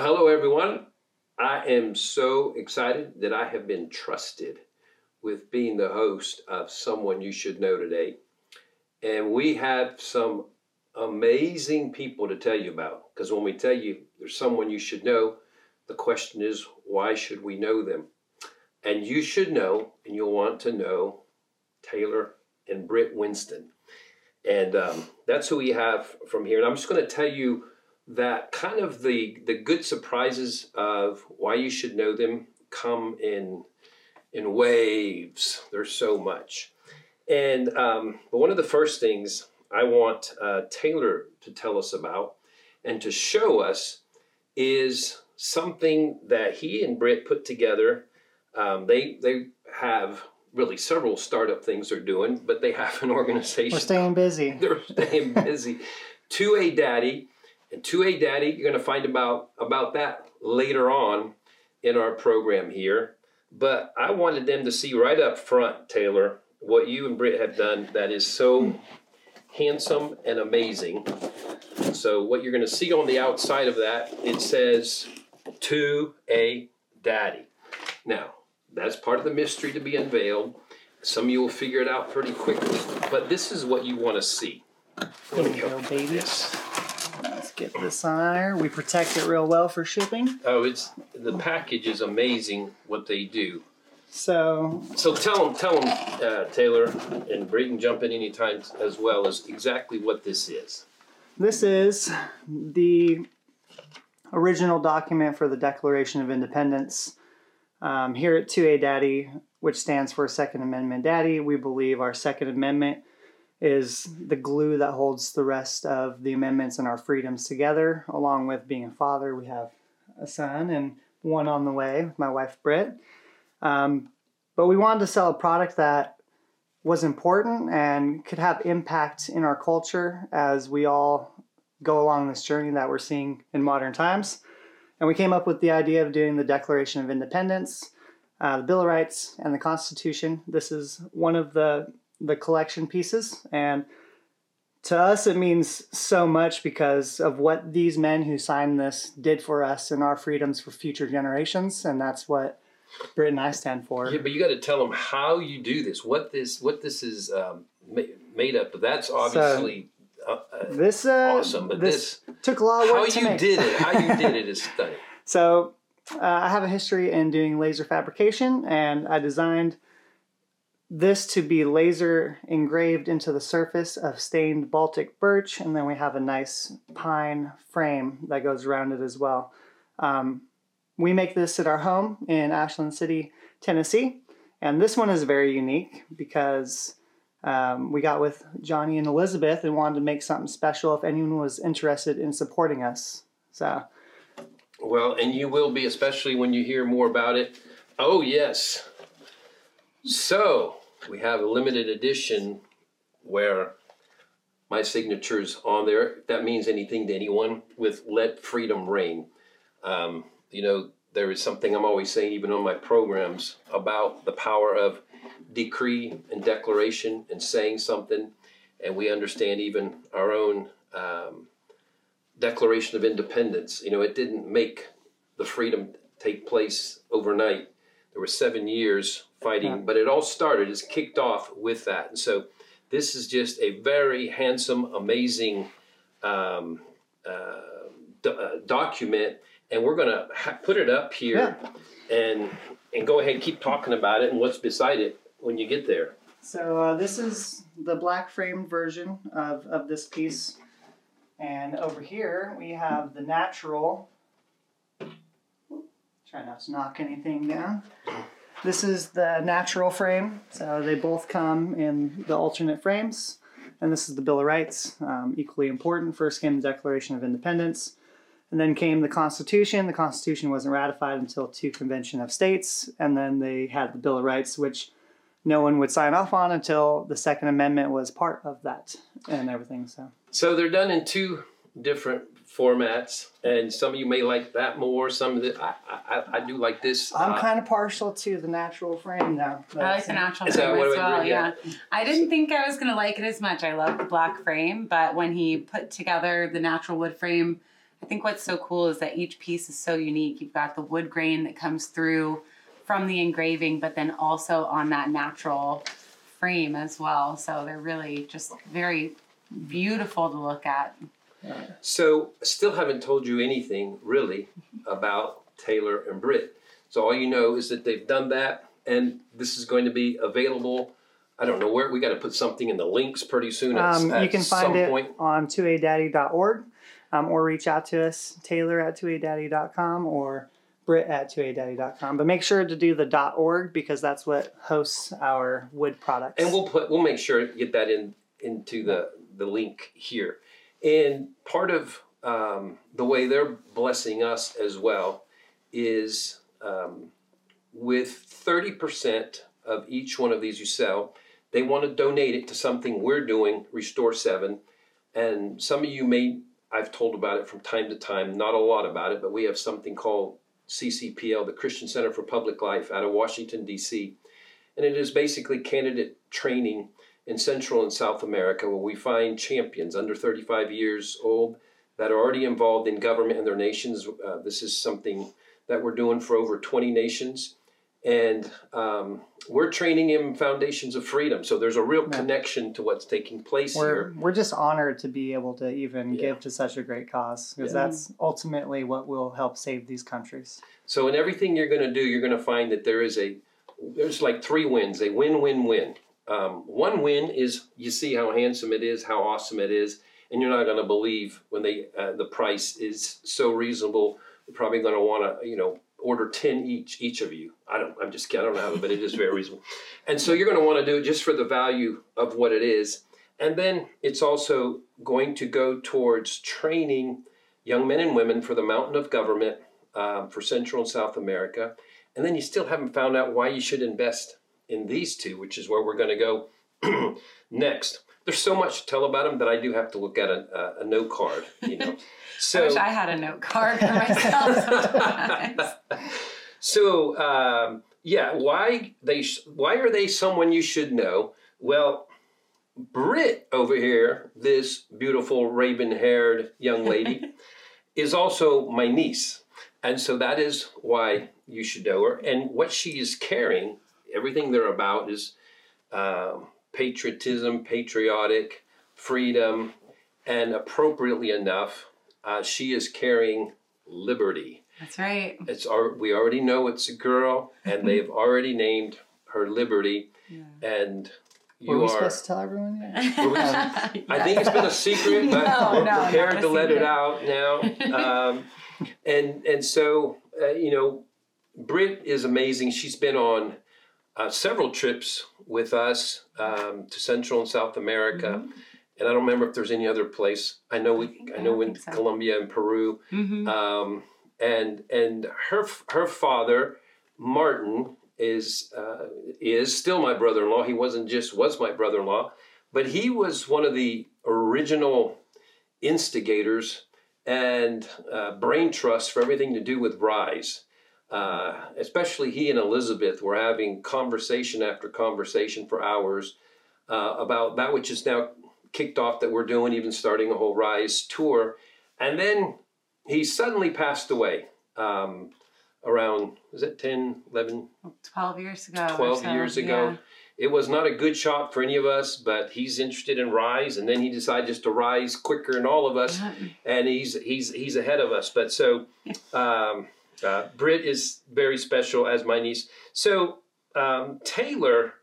Well, hello, everyone. I am so excited that I have been trusted with being the host of Someone You Should Know today. And we have some amazing people to tell you about. Because when we tell you there's someone you should know, the question is, why should we know them? And you should know, and you'll want to know Taylor and Britt Winston. And um, that's who we have from here. And I'm just going to tell you that kind of the the good surprises of why you should know them come in in waves. There's so much, and um, but one of the first things I want uh, Taylor to tell us about and to show us is something that he and Britt put together. Um, they they have really several startup things they're doing, but they have an organization. We're staying busy. They're staying busy. 2A Daddy and 2A Daddy, you're going to find about about that later on in our program here. But I wanted them to see right up front, Taylor, what you and Britt have done that is so handsome and amazing. So what you're going to see on the outside of that, it says 2A Daddy. Now, that's part of the mystery to be unveiled. Some of you will figure it out pretty quickly, but this is what you want to see. There we go, baby. Let's get this on there. We protect it real well for shipping. Oh, it's the package is amazing what they do. So So tell them, tell them, uh, Taylor, and Brayton jump in anytime as well as exactly what this is. this is the original document for the Declaration of Independence. Um, here at 2A Daddy, which stands for Second Amendment Daddy, we believe our Second Amendment is the glue that holds the rest of the amendments and our freedoms together. Along with being a father, we have a son and one on the way my wife Britt. Um, but we wanted to sell a product that was important and could have impact in our culture as we all go along this journey that we're seeing in modern times. And we came up with the idea of doing the Declaration of Independence, uh, the Bill of Rights, and the Constitution. This is one of the the collection pieces, and to us it means so much because of what these men who signed this did for us and our freedoms for future generations, and that's what Britt and I stand for. Yeah, but you got to tell them how you do this, what this, what this is um, made up of. That's obviously uh, uh, This uh, awesome, but this, took a lot of work how to you make. did it, how you did it is stunning. So uh, I have a history in doing laser fabrication, and I designed this to be laser engraved into the surface of stained Baltic birch, and then we have a nice pine frame that goes around it as well. Um, we make this at our home in Ashland City, Tennessee, and this one is very unique because um, we got with Johnny and Elizabeth and wanted to make something special if anyone was interested in supporting us. So. Well, and you will be, especially when you hear more about it. Oh, yes. So, we have a limited edition where my signature's on there. That means anything to anyone with Let Freedom Reign. Um, you know, there is something I'm always saying, even on my programs, about the power of decree and declaration and saying something. And we understand even our own um, Declaration of Independence. You know, it didn't make the freedom take place overnight. There were seven years fighting, Yeah. but it all started, it's kicked off with that. And so this is just a very handsome, amazing um, uh, do- uh, document. And we're going to ha- put it up here and and go ahead and keep talking about it and what's beside it when you get there. So uh, this is the black framed version of, of this piece. And over here we have the natural. Try not to knock anything down. This is the natural frame. So they both come in the alternate frames. And this is the Bill of Rights, um, equally important. First came the Declaration of Independence, and then came the Constitution. The Constitution wasn't ratified until two Convention of States, and then they had the Bill of Rights, which no one would sign off on until the Second Amendment was part of that and everything. So So they're done in two different formats, and some of you may like that more. Some of the I I, I do like this. I'm uh, kind of partial to the natural frame now. I like the natural frame as well. yeah. Yeah. I didn't think I was gonna like it as much. I love the black frame, but when he put together the natural wood frame I think what's so cool is that each piece is so unique. You've got the wood grain that comes through from the engraving, but then also on that natural frame as well. So they're really just very beautiful to look at. So, still haven't told you anything really about Taylor and Britt. So all you know is that they've done that, and this is going to be available. I don't know where we got to put something in the links pretty soon. At, Um, at you can find it point. on 2adaddy.org um, or reach out to us, Taylor at 2adaddy.com or Brit at 2adaddy.com. But make sure to do the .org because that's what hosts our wood products. and we'll put we'll make sure to get that in into the the link here and part of um, the way they're blessing us as well is um, with 30% of each one of these you sell they want to donate it to something we're doing restore 7 and some of you may i've told about it from time to time not a lot about it but we have something called ccpl the christian center for public life out of washington d.c and it is basically candidate training in Central and South America where we find champions under 35 years old that are already involved in government in their nations. Uh, this is something that we're doing for over 20 nations. And um, we're training in foundations of freedom. So there's a real Yeah. connection to what's taking place we're, here. we're just honored to be able to even Yeah. give to such a great cause because Yeah. that's ultimately what will help save these countries. So in everything you're going to do, you're going to find that there is a there's like three wins, a win, win, win. Um, one win is you see how handsome it is, how awesome it is, and you're not going to believe when they uh, the price is so reasonable. You're probably going to want to you know order ten each each of you. I don't. I'm just kidding. I don't know how, but it is very reasonable. And so you're going to want to do it just for the value of what it is, and then it's also going to go towards training young men and women for the mountain of government um, for Central and South America. And then you still haven't found out why you should invest in these two, which is where we're going to go next. There's so much to tell about them that I do have to look at a, a, a note card, you know. I So, wish I had a note card for myself so um, yeah, why they why are they someone you should know? Well, Britt over here, this beautiful raven-haired young lady, is also my niece, and so that is why you should know her. And what she is carrying, everything they're about is um, patriotism, patriotic, freedom, and appropriately enough, uh, she is carrying liberty. That's right. It's our, we already know it's a girl, and they've already named her Liberty, yeah. and you Were we are. supposed to tell everyone yet? I think it's been a secret, but No, we're no, prepared to let it out now. Um, and and so uh, you know, Britt is amazing. She's been on uh, several trips with us um, to Central and South America. And I don't remember if there's any other place. I know we, I, Mm-hmm. I know in so. Colombia and Peru. Mhm. Um, and and her her father Martin is uh, is still my brother-in-law. He wasn't just was my brother-in-law, but he was one of the original instigators and uh, brain trust for everything to do with Rise. Uh, especially he and Elizabeth were having conversation after conversation for hours uh, about that which is now kicked off that we're doing, even starting a whole Rise tour. And then he suddenly passed away um, around, was it 10, 11, 12 years ago. 12 so, years ago. yeah. It was not a good shot for any of us, but he's interested in Rise, and then he decided just to rise quicker than all of us, and he's he's he's ahead of us. But so, um, uh, Britt is very special as my niece. So um, Taylor,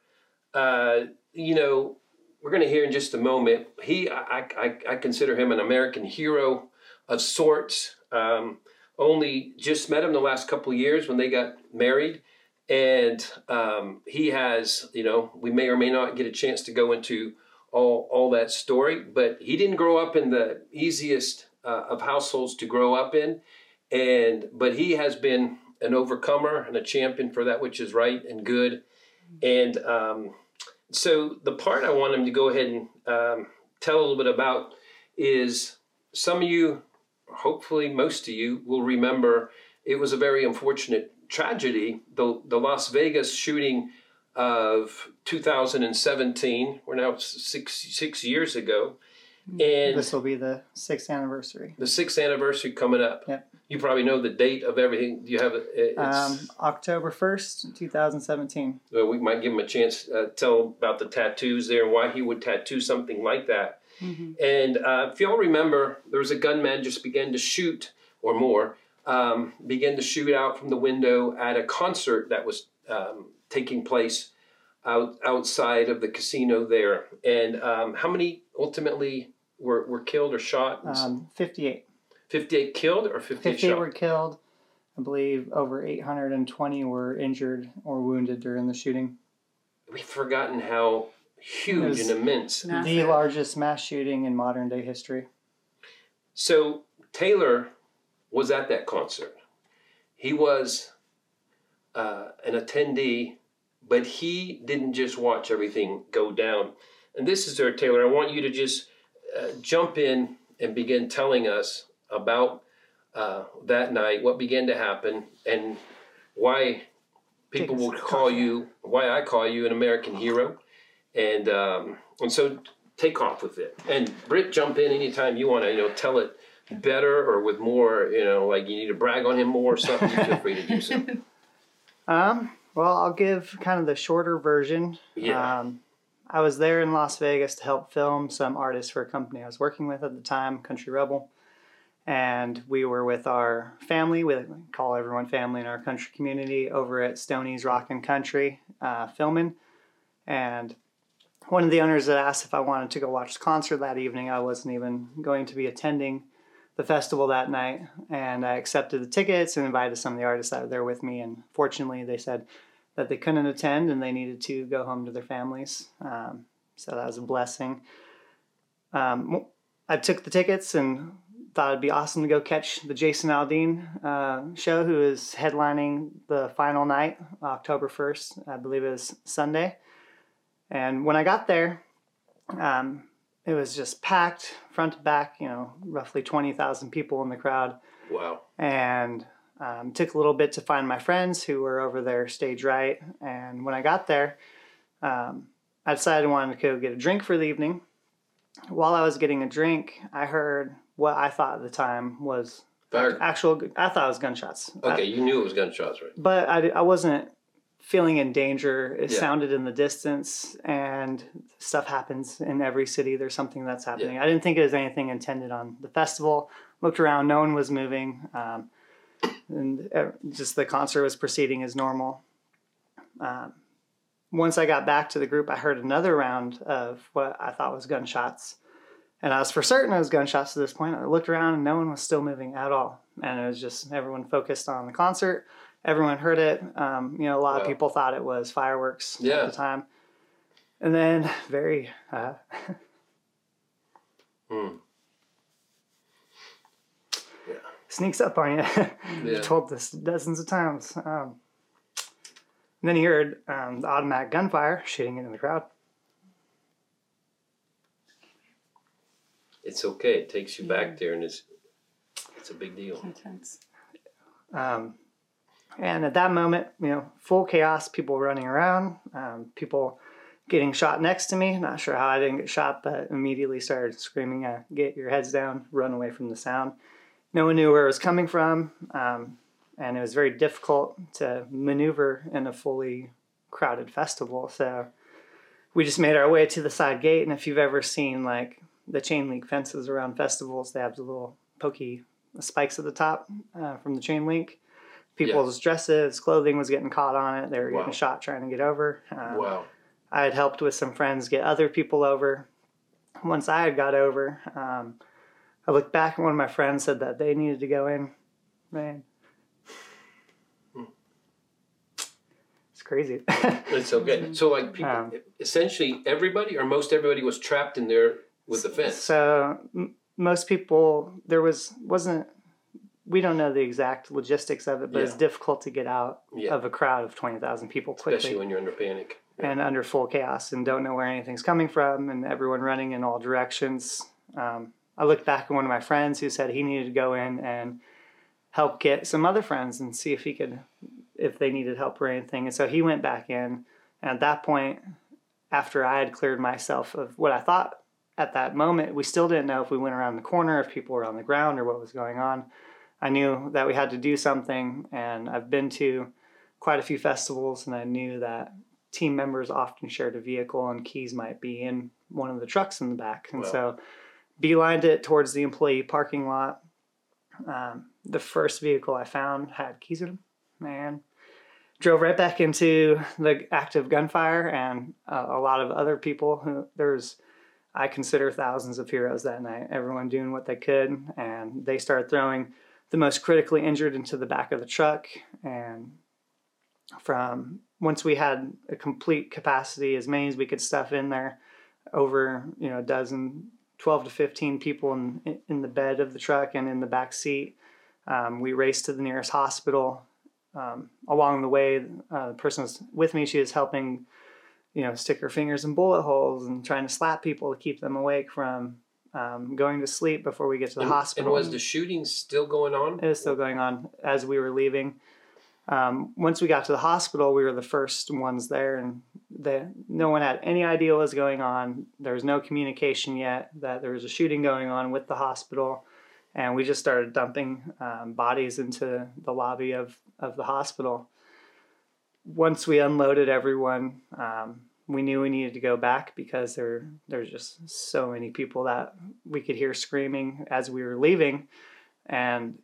uh, you know, we're going to hear in just a moment. He, I, I, I consider him an American hero of sorts. Um, only just met him the last couple years when they got married, and um, he has, you know, we may or may not get a chance to go into all all that story, but he didn't grow up in the easiest uh, of households to grow up in, and but he has been an overcomer and a champion for that which is right and good, and um, so the part I want him to go ahead and um, tell a little bit about is some of you, hopefully most of you, will remember it was a very unfortunate tragedy, the the Las Vegas shooting of 2017. We're now six six years ago, And This will be the sixth anniversary. the sixth anniversary coming up. Yep. You probably know the date of everything. Do you have it? It's, Um, October 1st, 2017. well, we might give him a chance uh, tell about the tattoos there and why he would tattoo something like that. And uh, if y'all remember, there was a gunman just began to shoot, or more, um, began to shoot out from the window at a concert that was um, taking place out outside of the casino there. And um, how many ultimately were, were killed or shot? Um, 58. 58 killed or 58, 58 shot? were killed. I believe over 820 were injured or wounded during the shooting. We've forgotten how huge and immense. Massive. The largest mass shooting in modern day history. So Taylor was at that concert. He was uh, an attendee, but he didn't just watch everything go down. And this is where Taylor. I want you to just uh, jump in and begin telling us about uh, that night, what began to happen, and why people will call you, why I call you an American hero, and um, and so take off with it. And Britt, jump in anytime you want to. You know, tell it better or with more. You know, like you need to brag on him more or something. feel free to do so. Um, well, I'll give kind of the shorter version. Yeah. Um, I was there in Las Vegas to help film some artists for a company I was working with at the time, Country Rebel. And we were with our family, we call everyone family in our country community, over at Stoney's and Country uh, filming. And one of the owners that asked if I wanted to go watch the concert that evening, I wasn't even going to be attending the festival that night. And I accepted the tickets and invited some of the artists that were there with me. And fortunately, they said that they couldn't attend and they needed to go home to their families. Um, so that was a blessing. Um, I took the tickets and thought it'd be awesome to go catch the Jason Aldean uh, show, who is headlining the final night, October 1st. I believe it was Sunday. And when I got there, um, it was just packed front to back, you know, roughly 20,000 people in the crowd Wow. and um, took a little bit to find my friends who were over there stage right. And when I got there, um, I decided I wanted to go get a drink for the evening. While I was getting a drink, I heard what I thought at the time was Fire. actual. I thought it was gunshots. Okay, you knew it was gunshots, right? but I, I wasn't feeling in danger. It Yeah. sounded in the distance, and stuff happens in every city. There's something that's happening. I didn't think it was anything intended on the festival. Looked around, no one was moving, um, and just the concert was proceeding as normal. Um, once I got back to the group, I heard another round of what I thought was gunshots. And I was for certain it was gunshots at this point. I looked around and no one was still moving at all. And it was just everyone focused on the concert. Everyone heard it. Um, you know, a lot Wow. of people thought it was fireworks Yeah. at the time. And then, very uh, sneaks up on you. Yeah. I've told this dozens of times. Um, and then he heard um, the automatic gunfire shooting into the crowd. It's okay. It takes you back there, and it's it's a big deal. Intense. Um, and at that moment, you know, full chaos, people running around, um, people getting shot next to me. Not sure how I didn't get shot, but immediately started screaming, uh, Get your heads down, run away from the sound. No one knew where it was coming from, um, and it was very difficult to maneuver in a fully crowded festival. So we just made our way to the side gate. And if you've ever seen like the chain link fences around festivals, they have the little pokey spikes at the top uh, from the chain link. People's dresses, clothing was getting caught on it. They were Wow. getting shot trying to get over. Um, Wow. I had helped with some friends get other people over. Once I had got over, um, I looked back and one of my friends said that they needed to go in. Man, it's crazy. It's so good. So, like, people, Um, essentially, everybody or most everybody was trapped in there with the fence. So m- most people, there was wasn't. We don't know the exact logistics of it, but it's difficult to get out Yeah. of a crowd of twenty thousand people quickly. Especially when you're under panic. Yeah. and under full chaos and don't know where anything's coming from and everyone running in all directions. Um, I looked back at one of my friends who said he needed to go in and help get some other friends and see if he could, if they needed help or anything. And so he went back in. And at that point, after I had cleared myself of what I thought at that moment, we still didn't know if we went around the corner, if people were on the ground, or what was going on. I knew that we had to do something, and I've been to quite a few festivals, and I knew that team members often shared a vehicle, and keys might be in one of the trucks in the back. And Wow. so, beelined it towards the employee parking lot. Um, the first vehicle I found had keys in them, man. Drove right back into the active gunfire, and uh, a lot of other people who there's I consider thousands of heroes that night, everyone doing what they could, and they started throwing the most critically injured into the back of the truck. And from once we had a complete capacity, as many as we could stuff in there, over you know a dozen, 12 to 15 people in, in the bed of the truck and in the back seat. Um, we raced to the nearest hospital. Um, along the way, uh, the person was with me. She was helping you know, stick her fingers in bullet holes and trying to slap people to keep them awake from um, going to sleep before we get to the and, hospital. And was the shooting still going on? it was still going on as we were leaving. Um, once we got to the hospital, we were the first ones there, and the, no one had any idea what was going on. There was no communication yet that there was a shooting going on with the hospital, and we just started dumping um, bodies into the lobby of, of the hospital. Once we unloaded everyone, um, we knew we needed to go back because there there's just so many people that we could hear screaming as we were leaving, and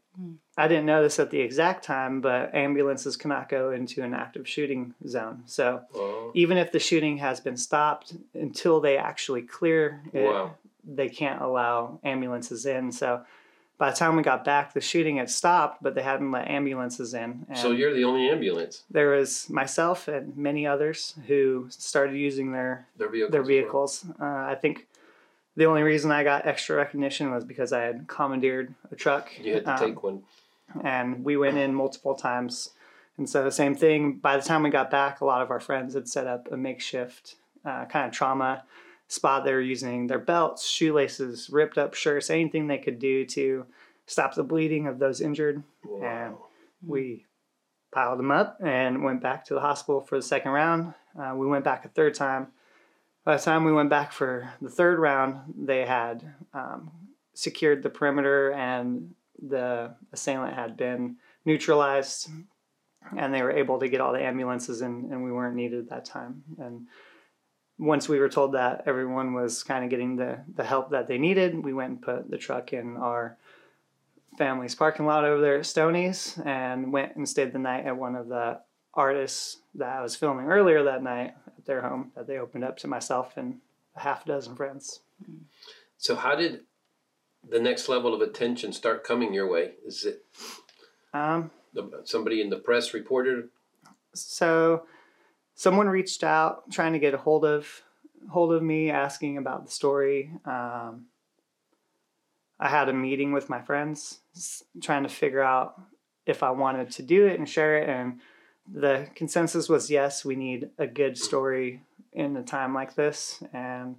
I didn't know this at the exact time, but ambulances cannot go into an active shooting zone. So Oh, even if the shooting has been stopped, until they actually clear it, Wow. they can't allow ambulances in. So by the time we got back, the shooting had stopped, but they hadn't let ambulances in. So you're the only ambulance. there was myself and many others who started using their Their vehicles. their as well. Uh, I think the only reason I got extra recognition was because I had commandeered a truck. You had to um, take one. and we went in multiple times. And so, the same thing, by the time we got back, a lot of our friends had set up a makeshift uh, kind of trauma spot. They were using their belts, shoelaces, ripped up shirts, anything they could do to stop the bleeding of those injured. And Wow. we piled them up and went back to the hospital for the second round. Uh, we went back a third time. By the time we went back for the third round, they had um, secured the perimeter and the assailant had been neutralized, and they were able to get all the ambulances in, and we weren't needed at that time. And once we were told that everyone was kind of getting the, the help that they needed, we went and put the truck in our family's parking lot over there at Stoney's and went and stayed the night at one of the artists that I was filming earlier that night at their home that they opened up to myself and a half dozen friends. So how did the next level of attention start coming your way? Is it Um, somebody in the press reported? so someone reached out trying to get a hold of hold of me asking about the story. Um, I had a meeting with my friends trying to figure out if I wanted to do it and share it and the consensus was yes, we need a good story in a time like this and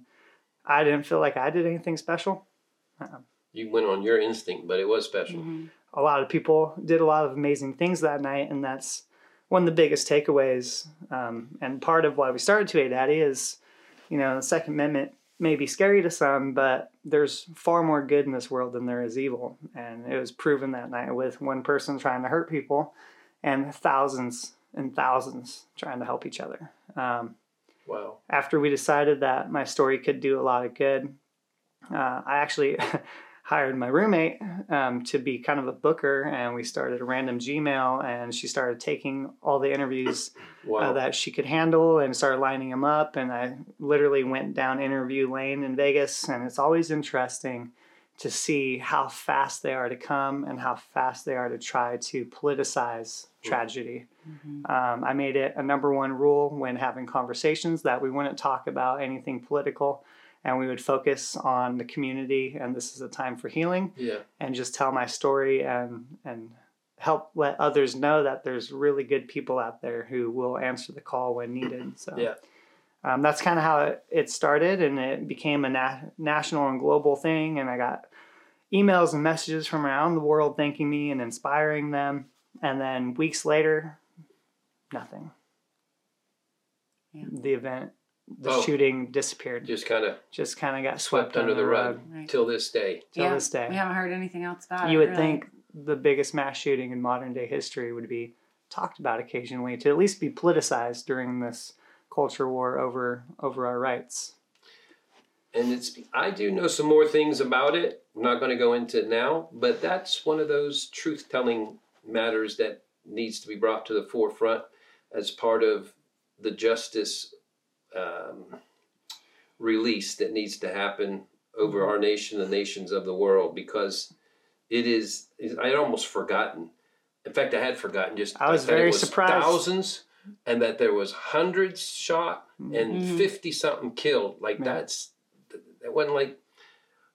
I didn't feel like I did anything special. You went on your instinct, but it was special. Mhm. a lot of people did a lot of amazing things that night, and that's one of the biggest takeaways. Um, and part of why we started 2A Daddy is, you know, the Second Amendment may be scary to some, but there's far more good in this world than there is evil. And it was proven that night with one person trying to hurt people and thousands and thousands trying to help each other. Um, Wow. after we decided that my story could do a lot of good, uh, I actually hired my roommate um, to be kind of a booker, and we started a random Gmail, and she started taking all the interviews Wow. uh, that she could handle and started lining them up. And I literally went down interview lane in Vegas, and it's always interesting to see how fast they are to come and how fast they are to try to politicize tragedy. Mhm. Um, I made it a number one rule when having conversations that we wouldn't talk about anything political and we would focus on the community and this is a time for healing yeah. and just tell my story and and help let others know that there's really good people out there who will answer the call when needed so Yeah. Um, that's kind of how it, it started and it became a na- national and global thing and i got emails and messages from around the world thanking me and inspiring them and then weeks later nothing Yeah. the event the Oh. shooting disappeared. Just kind of Just kind of got swept swept under the rug Right. till this day. till Yeah, this day. We haven't heard anything else about it. you would really. think the biggest mass shooting in modern day history would be talked about occasionally to at least be politicized during this culture war over over our rights. and it's I do know some more things about it. I'm not going to go into it now, but that's one of those truth telling matters that needs to be brought to the forefront as part of the justice um, release that needs to happen over our nation, the nations of the world, because it is. I had almost forgotten. In fact, I had forgotten just I was very was surprised. Thousands, and that there was hundreds shot and Mhm. fifty something killed. Like Yeah. that's that wasn't like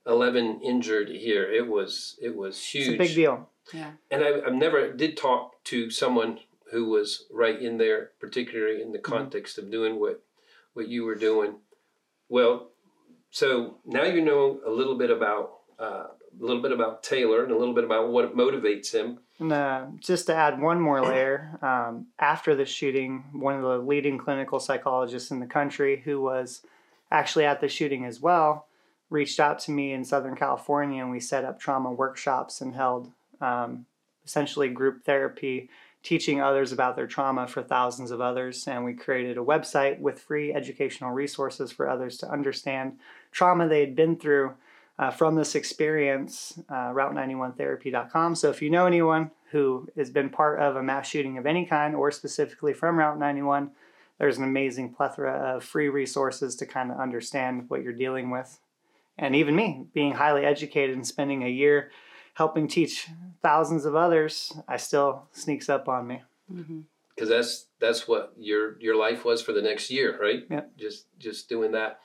eleven injured here. It was it was huge. It's a big deal. Yeah. And I, I've never did talk to someone who was right in there, particularly in the Mm-hmm. context of doing what what you were doing. Well, so now you know a little bit about uh, a little bit about Taylor and a little bit about what motivates him. And uh, just to add one more layer, um, after the shooting, one of the leading clinical psychologists in the country, who was actually at the shooting as well, reached out to me in Southern California, and we set up trauma workshops and held um, essentially group therapy, teaching others about their trauma for thousands of others. And we created a website with free educational resources for others to understand trauma they had been through uh, from this experience, uh, Route91Therapy.com. So if you know anyone who has been part of a mass shooting of any kind, or specifically from Route 91, there's an amazing plethora of free resources to kind of understand what you're dealing with. And even me, being highly educated and spending a year helping teach thousands of others, I still sneaks up on me. Mm-hmm. because that's that's what your your life was for the next year, right? Yep. Just just doing that,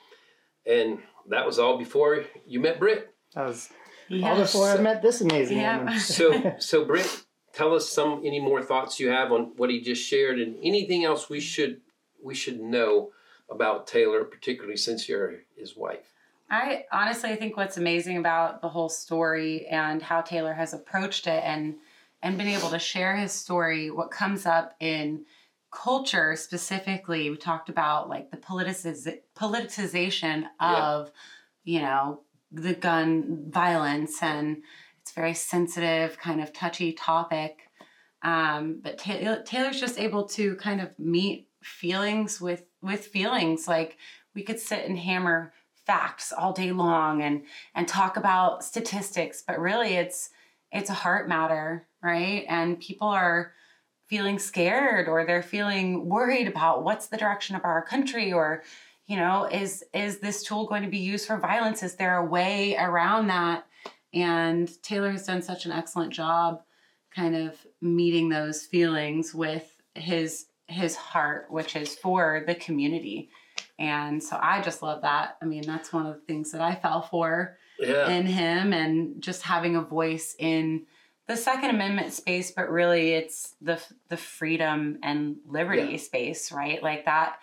and that was all before you met Britt. That was Yeah. all before I met this amazing Yeah. woman. So so Britt, tell us some any more thoughts you have on what he just shared, and anything else we should we should know about Taylor, particularly since you're his wife. I honestly I think what's amazing about the whole story and how Taylor has approached it and and been able to share his story, what comes up in culture specifically, we talked about like the politiciz- politicization Yeah. of, you know, the gun violence and it's very sensitive, kind of touchy topic. Um, but Taylor, Taylor's just able to kind of meet feelings with with feelings. Like we could sit and hammer facts all day long and and talk about statistics, but really it's it's a heart matter, right? And people are feeling scared or they're feeling worried about what's the direction of our country or you know is is this tool going to be used for violence? Is there a way around that? And taylor has done such an excellent job kind of meeting those feelings with his his heart which is for the community. And so i just love that. I mean that's one of the things that i fell for Yeah. in him and just having a voice in the second amendment space but really it's the the freedom and liberty Yeah. space right? Like that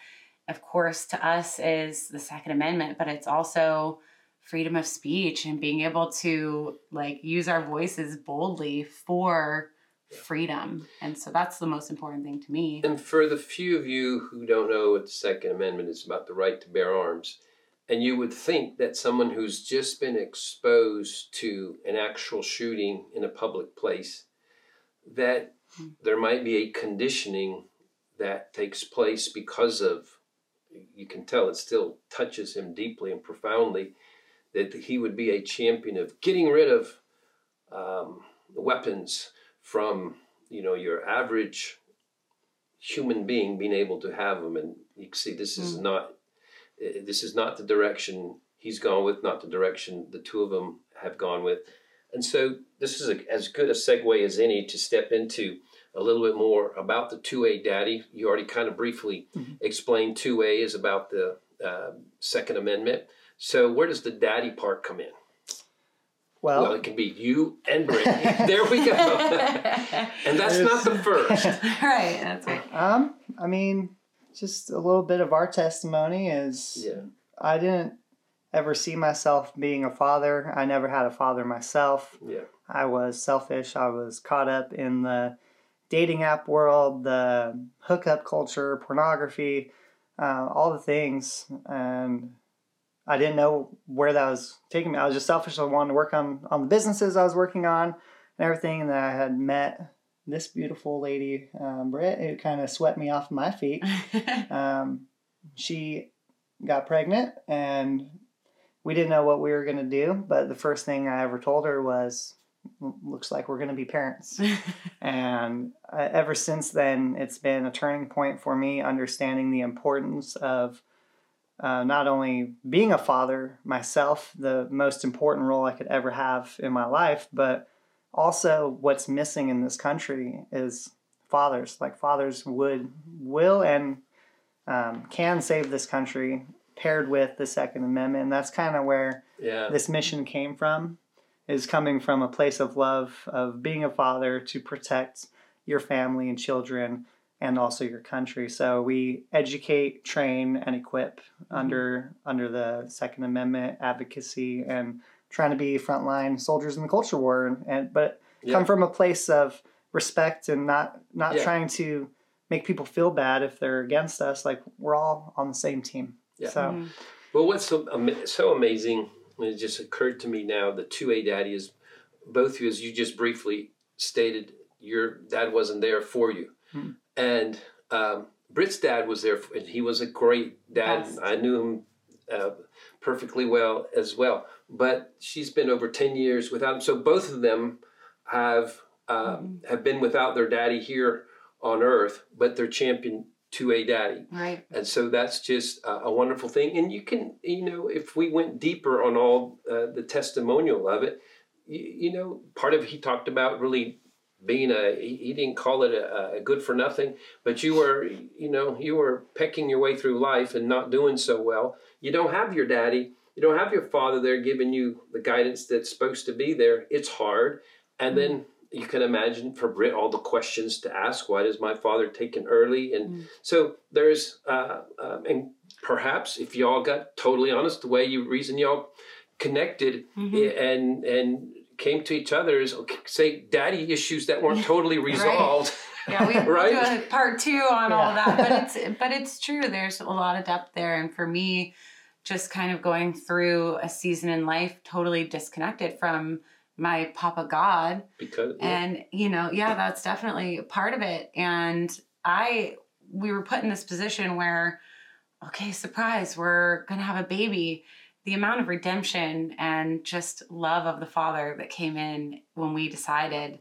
of course to us is the second amendment but it's also freedom of speech and being able to like use our voices boldly for freedom. And so that's the most important thing to me. And for the few of you who don't know what the Second Amendment is about the right to bear arms, and you would think that someone who's just been exposed to an actual shooting in a public place, that there might be a conditioning that takes place because of, you can tell it still touches him deeply and profoundly, that he would be a champion of getting rid of um, weapons from, you know, your average human being being able to have them and you can see this is not eh, this is not the direction he's gone with not the direction the two of them have gone with. And so this is a, as good a segue as any to step into a little bit more about the 2a daddy. You already kind of briefly explained 2a is about the uh, second amendment. So where does the daddy part come in? Well, well it can be you and Brittany. There we go. And that's not the first. Right that's right. Um, I mean, just a little bit of our testimony is yeah I didn't ever see myself being a father. I never had a father myself. yeah I was selfish. I was caught up in the dating app world, the hookup culture, pornography. uh, all the things, and I didn't know where that was taking me. I was just selfish. I wanted to work on on the businesses I was working on and everything, and then I had met this beautiful lady, um, Britt, who kind of swept me off my feet. Um, she got pregnant, and we didn't know what we were going to do. But the first thing I ever told her was, "Looks like we're going to be parents." and uh, ever since then, it's been a turning point for me, understanding the importance of. Uh, not only being a father myself, the most important role I could ever have in my life, but also what's missing in this country is fathers. Like fathers would, will, and um, can save this country paired with the Second Amendment. And that's kind of where Yeah. this mission came from, is coming from a place of love, of being a father to protect your family and children and also your country. So we educate, train, and equip under under the Second Amendment advocacy and trying to be frontline soldiers in the culture war and, and but Yeah. come from a place of respect and not not Yeah. trying to make people feel bad if they're against us like we're all on the same team Yeah. so Mhm. Well, what's so, ama- so amazing, it just occurred to me now, the 2A daddy is both of you, as you just briefly stated, your dad wasn't there for you. Hmm. And um, Britt's dad was there, for, and he was a great dad. Best. I knew him uh, perfectly well as well. But she's been over 10 years without him. So both of them have, uh, Mhm. have been without their daddy here on earth, but they're champion 2A daddy. right. And so that's just a, a wonderful thing. And you can, you know, if we went deeper on all uh, the testimonial of it, you, you know, part of he talked about really being a, he, he didn't call it a, a good for nothing, but you were, you know, you were pecking your way through life and not doing so well. You don't have your daddy, you don't have your father there giving you the guidance that's supposed to be there. It's hard. And then you can imagine for Britt all the questions to ask. Why does my father take an early? And Mm. so there's, uh, um, and perhaps if y'all got totally honest, the way you reason y'all connected Mhm. and and came to each other is say daddy issues that weren't totally resolved. Yeah, we Right? do a part two on all that, but it's but it's true. There's a lot of depth there, and for me, just kind of going through a season in life totally disconnected from my Papa God, Because and you know, yeah, that's definitely a part of it. And I, we were put in this position where, okay, surprise, we're gonna have a baby. The amount of redemption and just love of the Father that came in when we decided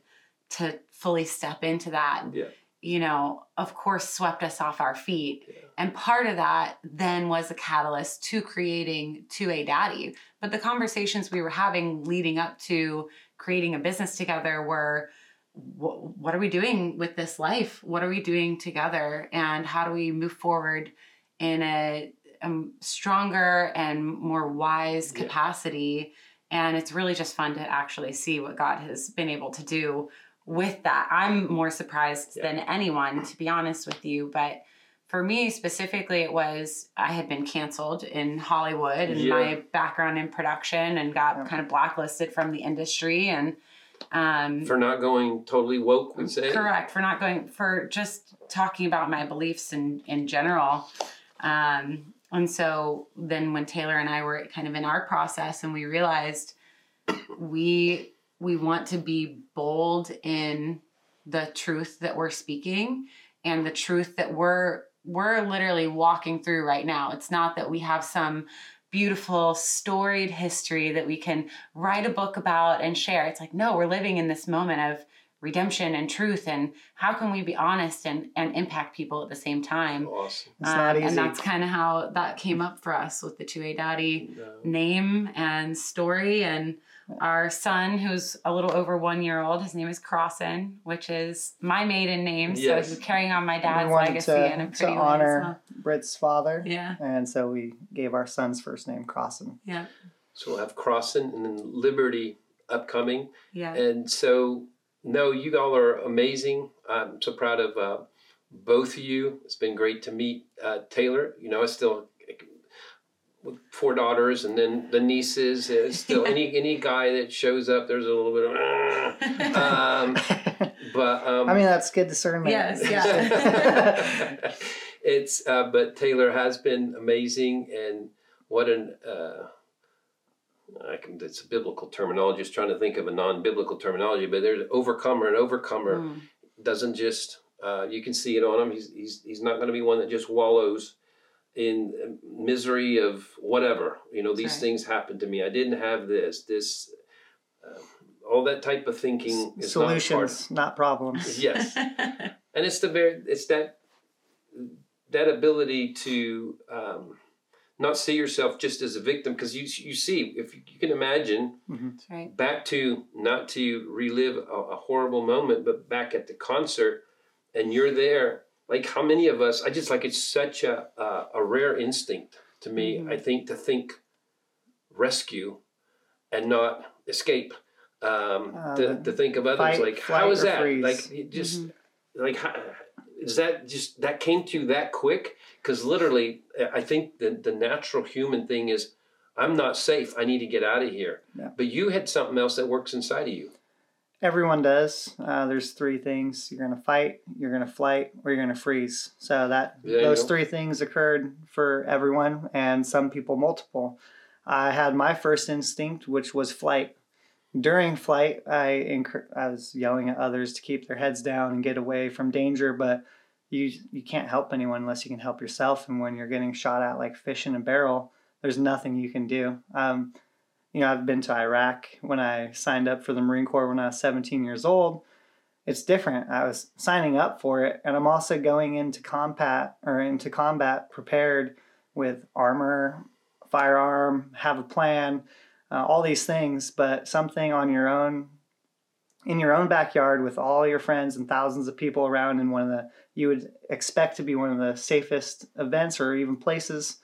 to fully step into that, Yeah. You know, of course, swept us off our feet. Yeah. And part of that then was a catalyst to creating 2A Daddy. But the conversations we were having leading up to creating a business together were what are we doing with this life? What are we doing together? And how do we move forward in a, um stronger and more wise Yeah. capacity? And it's really just fun to actually see what God has been able to do with that. I'm more surprised Yeah. than anyone, to be honest with you. But for me specifically, it was I had been canceled in Hollywood and Yeah. my background in production and got Yeah. kind of blacklisted from the industry. And um, for not going totally woke, we say. correct for not going for just talking about my beliefs in in general. Um, and so then when Taylor and I were kind of in our process and we realized we we want to be bold in the truth that we're speaking and the truth that we're we're literally walking through right now. It's not that we have some beautiful storied history that we can write a book about and share. It's like no, we're living in this moment of redemption and truth and how can we be honest and and impact people at the same time. Awesome. it's not Um, easy And that's kind of how that came up for us with the 2A Daddy No. name and story. And our son, who's a little over one year old, his name is Crossan, which is my maiden name. Yes. So he's carrying on my we dad's wanted legacy to, in a to pretty honor Britt's father yeah. and so we gave our son's first name Crossan Yeah. So we'll have Crossan and then Liberty upcoming. Yeah. And so, no, you all are amazing. I'm so proud of uh, both of you. It's been great to meet uh, Taylor. You know, I still with four daughters and then the nieces. uh, Still, any any guy that shows up, there's a little bit of. Um, but um, I mean that's good discernment Yes, yeah. it's uh, but Taylor has been amazing, and what an uh, I can, it's a biblical terminology. Just trying to think of a non-biblical terminology, but there's overcomer. and overcomer Mm. doesn't just uh, you can see it on him. He's he's he's not going to be one that just wallows in misery of whatever. You know, these Right. things happened to me. I didn't have this. This uh, all that type of thinking is not Solutions, not problems. Yes, and it's the very it's that that ability to um, not see yourself just as a victim because you you see if you, you can imagine That's right. back to not to relive a, a horrible moment but back at the concert and you're there like how many of us i just like it's such a a, a rare instinct to me Mhm. i think to think rescue and not escape um, Uh, to, to think of others fight, like flight, how is that freeze. like you just Mm-hmm. like how, is that just that came to you that quick because literally i think the, the natural human thing is i'm not safe i need to get out of here Yeah. but you had something else that works inside of you Everyone does. Uh, there's three things: you're gonna fight, you're gonna flight, or you're gonna freeze. So that There you those three things occurred for everyone, and some people multiple. I had my first instinct, which was flight. During flight, I I was yelling at others to keep their heads down and get away from danger, but you you can't help anyone unless you can help yourself. And when you're getting shot at like fish in a barrel, there's nothing you can do. Um, you know, I've been to Iraq when I signed up for the Marine Corps when I was 17 years old. It's different. I was signing up for it, and I'm also going into combat or into combat prepared with armor, firearm, have a plan, uh, all these things. But something on your own, in your own backyard with all your friends and thousands of people around, in one of the you would expect to be one of the safest events or even places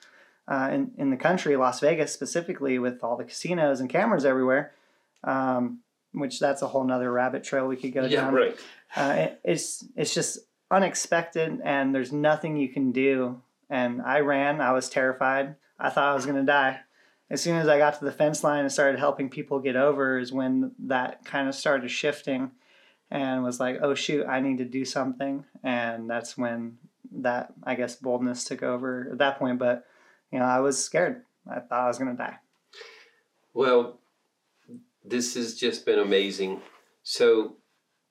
uh, in, in the country, Las Vegas specifically, with all the casinos and cameras everywhere, um, which that's a whole nother rabbit trail we could go yeah down. right Uh, it, it's it's just unexpected, and there's nothing you can do. And I ran. I was terrified. I thought I was gonna die. As soon as I got to the fence line and started helping people get over, is when that kind of started shifting, and was like, "Oh shoot, I need to do something." And that's when that I guess boldness took over at that point. But you know, I was scared. I thought I was gonna die. well this has just been amazing so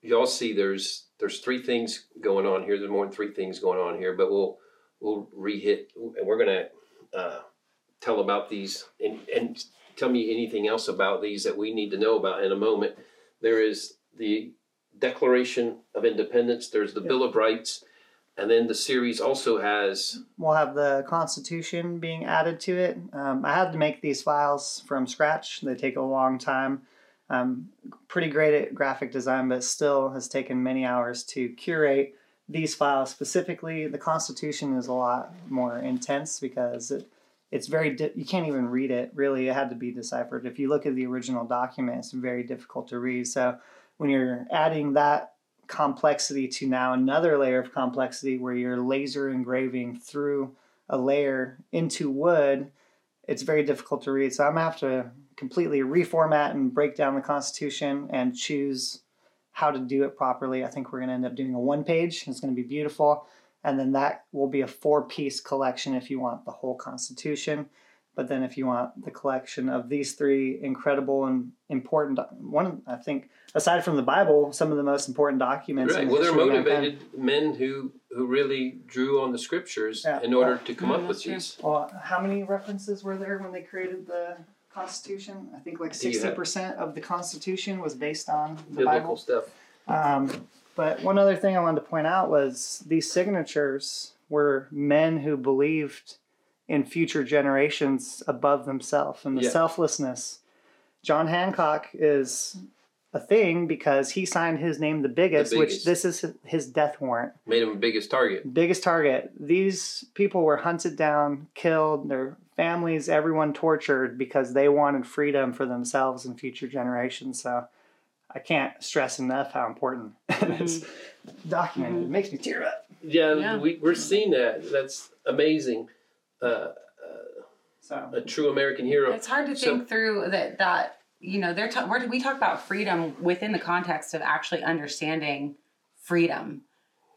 y'all see there's there's three things going on here there's more than three things going on here but we'll we'll re-hit and we're gonna uh, tell about these and, and tell me anything else about these that we need to know about in a moment there is the declaration of independence there's the Yeah. bill of rights and then the series also has we'll have the Constitution being added to it. Um, I had to make these files from scratch. They take a long time. Um, pretty great at graphic design, but still has taken many hours to curate these files specifically. The Constitution is a lot more intense because it, it's very di- you can't even read it. Really, it had to be deciphered. If you look at the original document, it's very difficult to read. So when you're adding that complexity to now another layer of complexity where you're laser engraving through a layer into wood, it's very difficult to read. So I'm gonna have to completely reformat and break down the Constitution and choose how to do it properly. I think we're gonna end up doing a one page. It's gonna be beautiful. And then that will be a four piece collection if you want the whole Constitution. But then if you want the collection of these three incredible and important, one, I think, aside from the Bible, some of the most important documents. right the well they're history of mankind. motivated men who who really drew on the scriptures Yeah. in order to come up with true. these Well, how many references were there when they created the Constitution? I think like sixty have- percent of the Constitution was based on the biblical Bible. stuff Um, but one other thing I wanted to point out was these signatures were men who believed in future generations above themselves and the Yeah. selflessness. John Hancock is a thing because he signed his name the biggest, which biggest. this is his death warrant made him biggest target biggest target. These people were hunted down, killed, their families, everyone tortured because they wanted freedom for themselves and future generations. So I can't stress enough how important it is mm-hmm. documented. It mm-hmm. makes me tear up. Yeah, Yeah. We, we're seeing that. That's amazing. Uh, So uh, a true American hero. It's hard to So- think through that. That you know, they're ta- we're, we talk about freedom within the context of actually understanding freedom.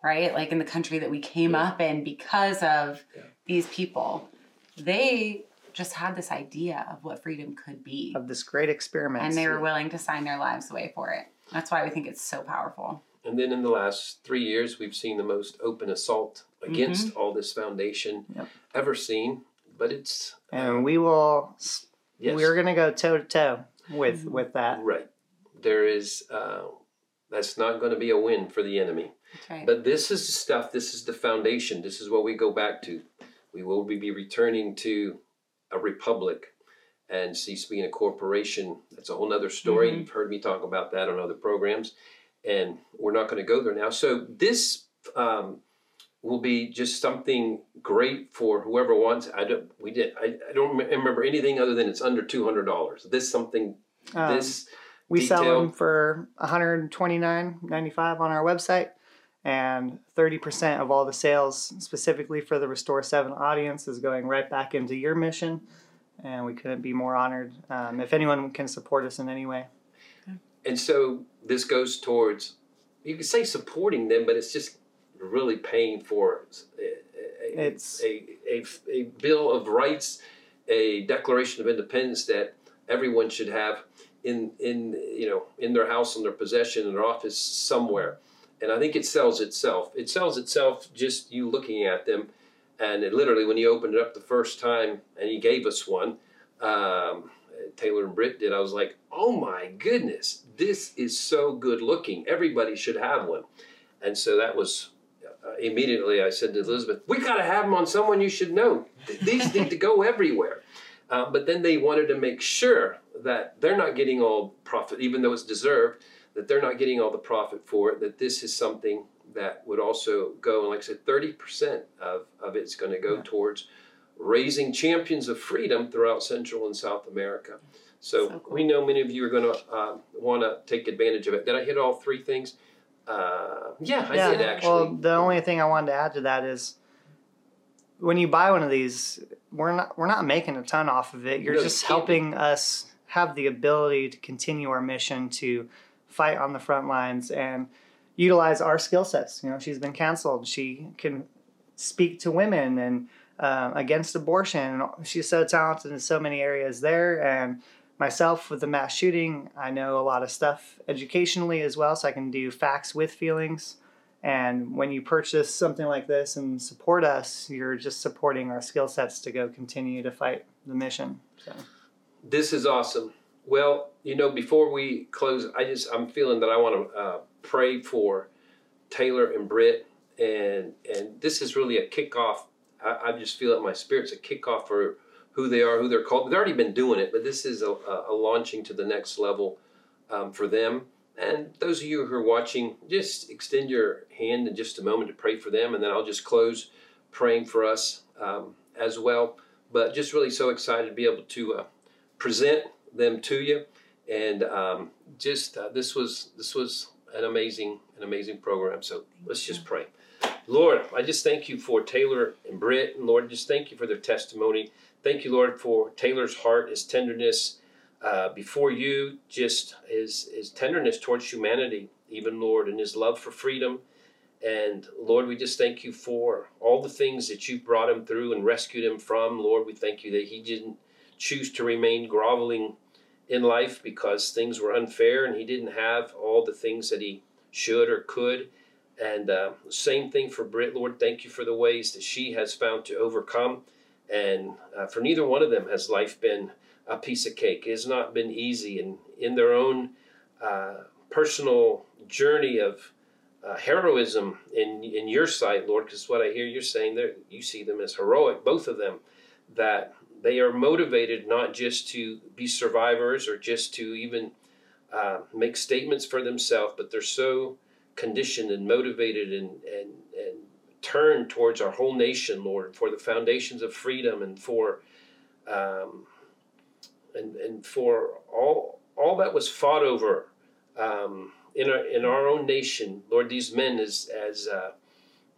right? Like in the country that we came Yeah. up in because of Yeah. these people. They just had this idea of what freedom could be. Of this great experiment. And they were willing to sign their lives away for it. That's why we think it's so powerful. And then in the last three years, we've seen the most open assault against all this foundation Yep. ever seen. But it's and we will. yes, We're gonna go toe to toe with Mm-hmm. with that. right. There is uh, that's not going to be a win for the enemy. That's right. But this is the stuff. This is the foundation. This is what we go back to. We will be returning to a republic and cease being a corporation. That's a whole nother story. Mhm. You've heard me talk about that on other programs, and we're not going to go there now. So this um, will be just something great for whoever wants. I don't. We did. I, I don't remember anything other than it's under two hundred dollars. This something. Um, this we sell them for 129.95 on our website, and 30% of all the sales, specifically for the Restore Seven audience, is going right back into your mission. And we couldn't be more honored. Um, if anyone can support us in any way, And so this goes towards, you could say supporting them, but it's just really paying for a, a, It's- a, a, a Bill of Rights, a Declaration of Independence that everyone should have in, in, you know, in their house, in their possession, in their office, somewhere. And I think it sells itself. It sells itself just you looking at them. And it literally, when you opened it up the first time and he gave us one, um, Taylor and Britt did, I was like, oh my goodness, this is so good looking. Everybody should have one. And so that was uh, immediately I said to Elizabeth, we got to have them on someone you should know. Th- These need to go everywhere. Uh, but then they wanted to make sure that they're not getting all profit, even though it's deserved, that they're not getting all the profit for it, that this is something that would also go, and like I said, 30% of, of it's going to go Yeah. towards raising champions of freedom throughout Central and South America. So, So cool. we know many of you are going to uh, want to take advantage of it. Did I hit all three things? Uh, yeah, I did actually. Well, the only thing I wanted to add to that is when you buy one of these, we're not we're not making a ton off of it. You're No, just helping us have the ability to continue our mission to fight on the front lines and utilize our skill sets. You know, she's been canceled. She can speak to women and uh, against abortion. She's so talented in so many areas there. And myself with the mass shooting, I know a lot of stuff educationally as well, so I can do facts with feelings. And when you purchase something like this and support us, you're just supporting our skill sets to go continue to fight the mission. So This is awesome. Well, you know, before we close, I just I'm feeling that I want to uh, pray for Taylor and Britt, and and this is really a kickoff. I, I just feel it my spirit's a kickoff for who they are, who they're called. They've already been doing it, but this is a, a, launching to the next level um, for them. And those of you who are watching, just extend your hand in just a moment to pray for them, and then I'll just close praying for us um, as well. But just really so excited to be able to uh, present them to you, and um, just uh, this was this was an amazing an amazing program. So let's just pray. Lord, I just thank you for Taylor and Britt, and Lord, just thank you for their testimony. Thank you, Lord, for Taylor's heart, his tenderness uh, before you, just his his tenderness towards humanity, even Lord, and his love for freedom. And Lord, we just thank you for all the things that you brought him through and rescued him from. Lord, we thank you that he didn't choose to remain groveling in life because things were unfair and he didn't have all the things that he should or could. And uh, same thing for Britt, Lord. Thank you for the ways that she has found to overcome. And uh, for neither one of them has life been a piece of cake. It has not been easy. And in their own uh, personal journey of uh, heroism in in your sight, Lord, because what I hear you're saying there, you see them as heroic, both of them, that they are motivated not just to be survivors or just to even uh, make statements for themselves, but they're so conditioned and motivated and, and, and turned towards our whole nation, Lord, for the foundations of freedom and for um, and, and for all all that was fought over um, in our in our own nation, Lord. These men, as as uh,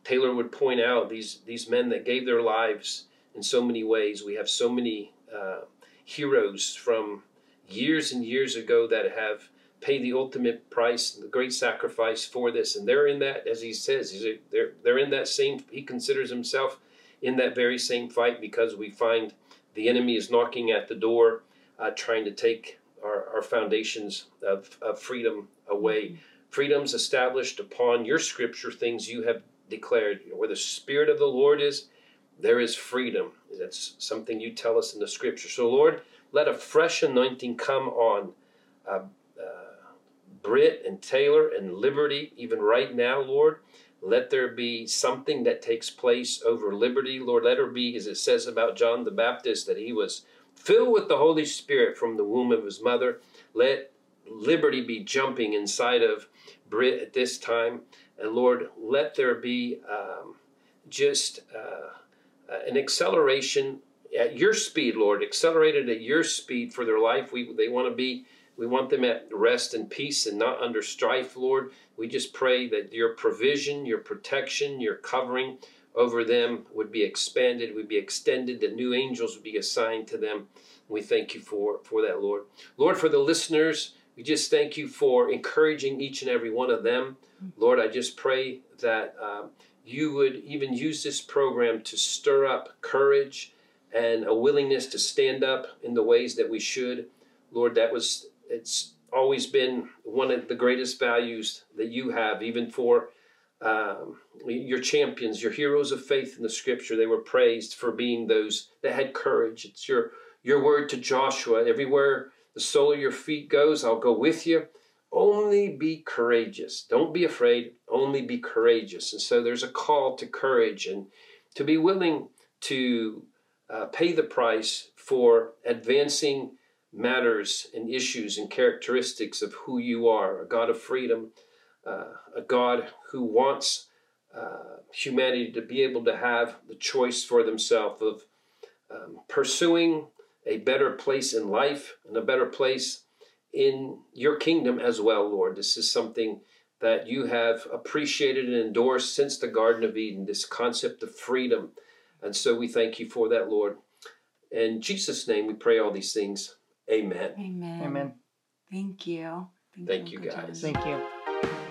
Taylor would point out, these these men that gave their lives in so many ways. We have so many uh, heroes from years and years ago that have paid the ultimate price, the great sacrifice for this. And they're in that, as he says, he's a, they're, they're in that same, he considers himself in that very same fight because we find the enemy is knocking at the door, uh, trying to take our, our foundations of, of freedom away. Mm-hmm. Freedom's established upon your scripture, things you have declared. Where the Spirit of the Lord is, there is freedom. That's something you tell us in the scripture. So, Lord, let a fresh anointing come on uh, uh, Britt and Taylor and Liberty, even right now, Lord. Let there be something that takes place over Liberty, Lord. Let her be, as it says about John the Baptist, that he was filled with the Holy Spirit from the womb of his mother. Let Liberty be jumping inside of Britt at this time. And Lord, let there be um, just uh, an acceleration at your speed, Lord, accelerated at your speed for their life. We they want to be we want them at rest and peace and not under strife, Lord. We just pray that your provision, your protection, your covering over them would be expanded, would be extended, that new angels would be assigned to them. We thank you for, for that, Lord. Lord, for the listeners, we just thank you for encouraging each and every one of them. Lord, I just pray that um, you would even use this program to stir up courage and a willingness to stand up in the ways that we should. Lord, that was, it's always been one of the greatest values that you have, even for um, your champions, your heroes of faith in the scripture. They were praised for being those that had courage. It's your, your word to Joshua everywhere the sole of your feet goes, I'll go with you. Only be courageous. Don't be afraid. Only be courageous. And so there's a call to courage and to be willing to uh, pay the price for advancing matters and issues and characteristics of who you are a God of freedom, uh, a God who wants uh, humanity to be able to have the choice for themselves of um, pursuing a better place in life and a better place in your kingdom as well, Lord. This is something that you have appreciated and endorsed since the Garden of Eden, this concept of freedom and so we thank you for that, Lord. In Jesus' name, we pray all these things. Amen. Amen. Amen. Thank you. Thank, thank you, guys. Thank you.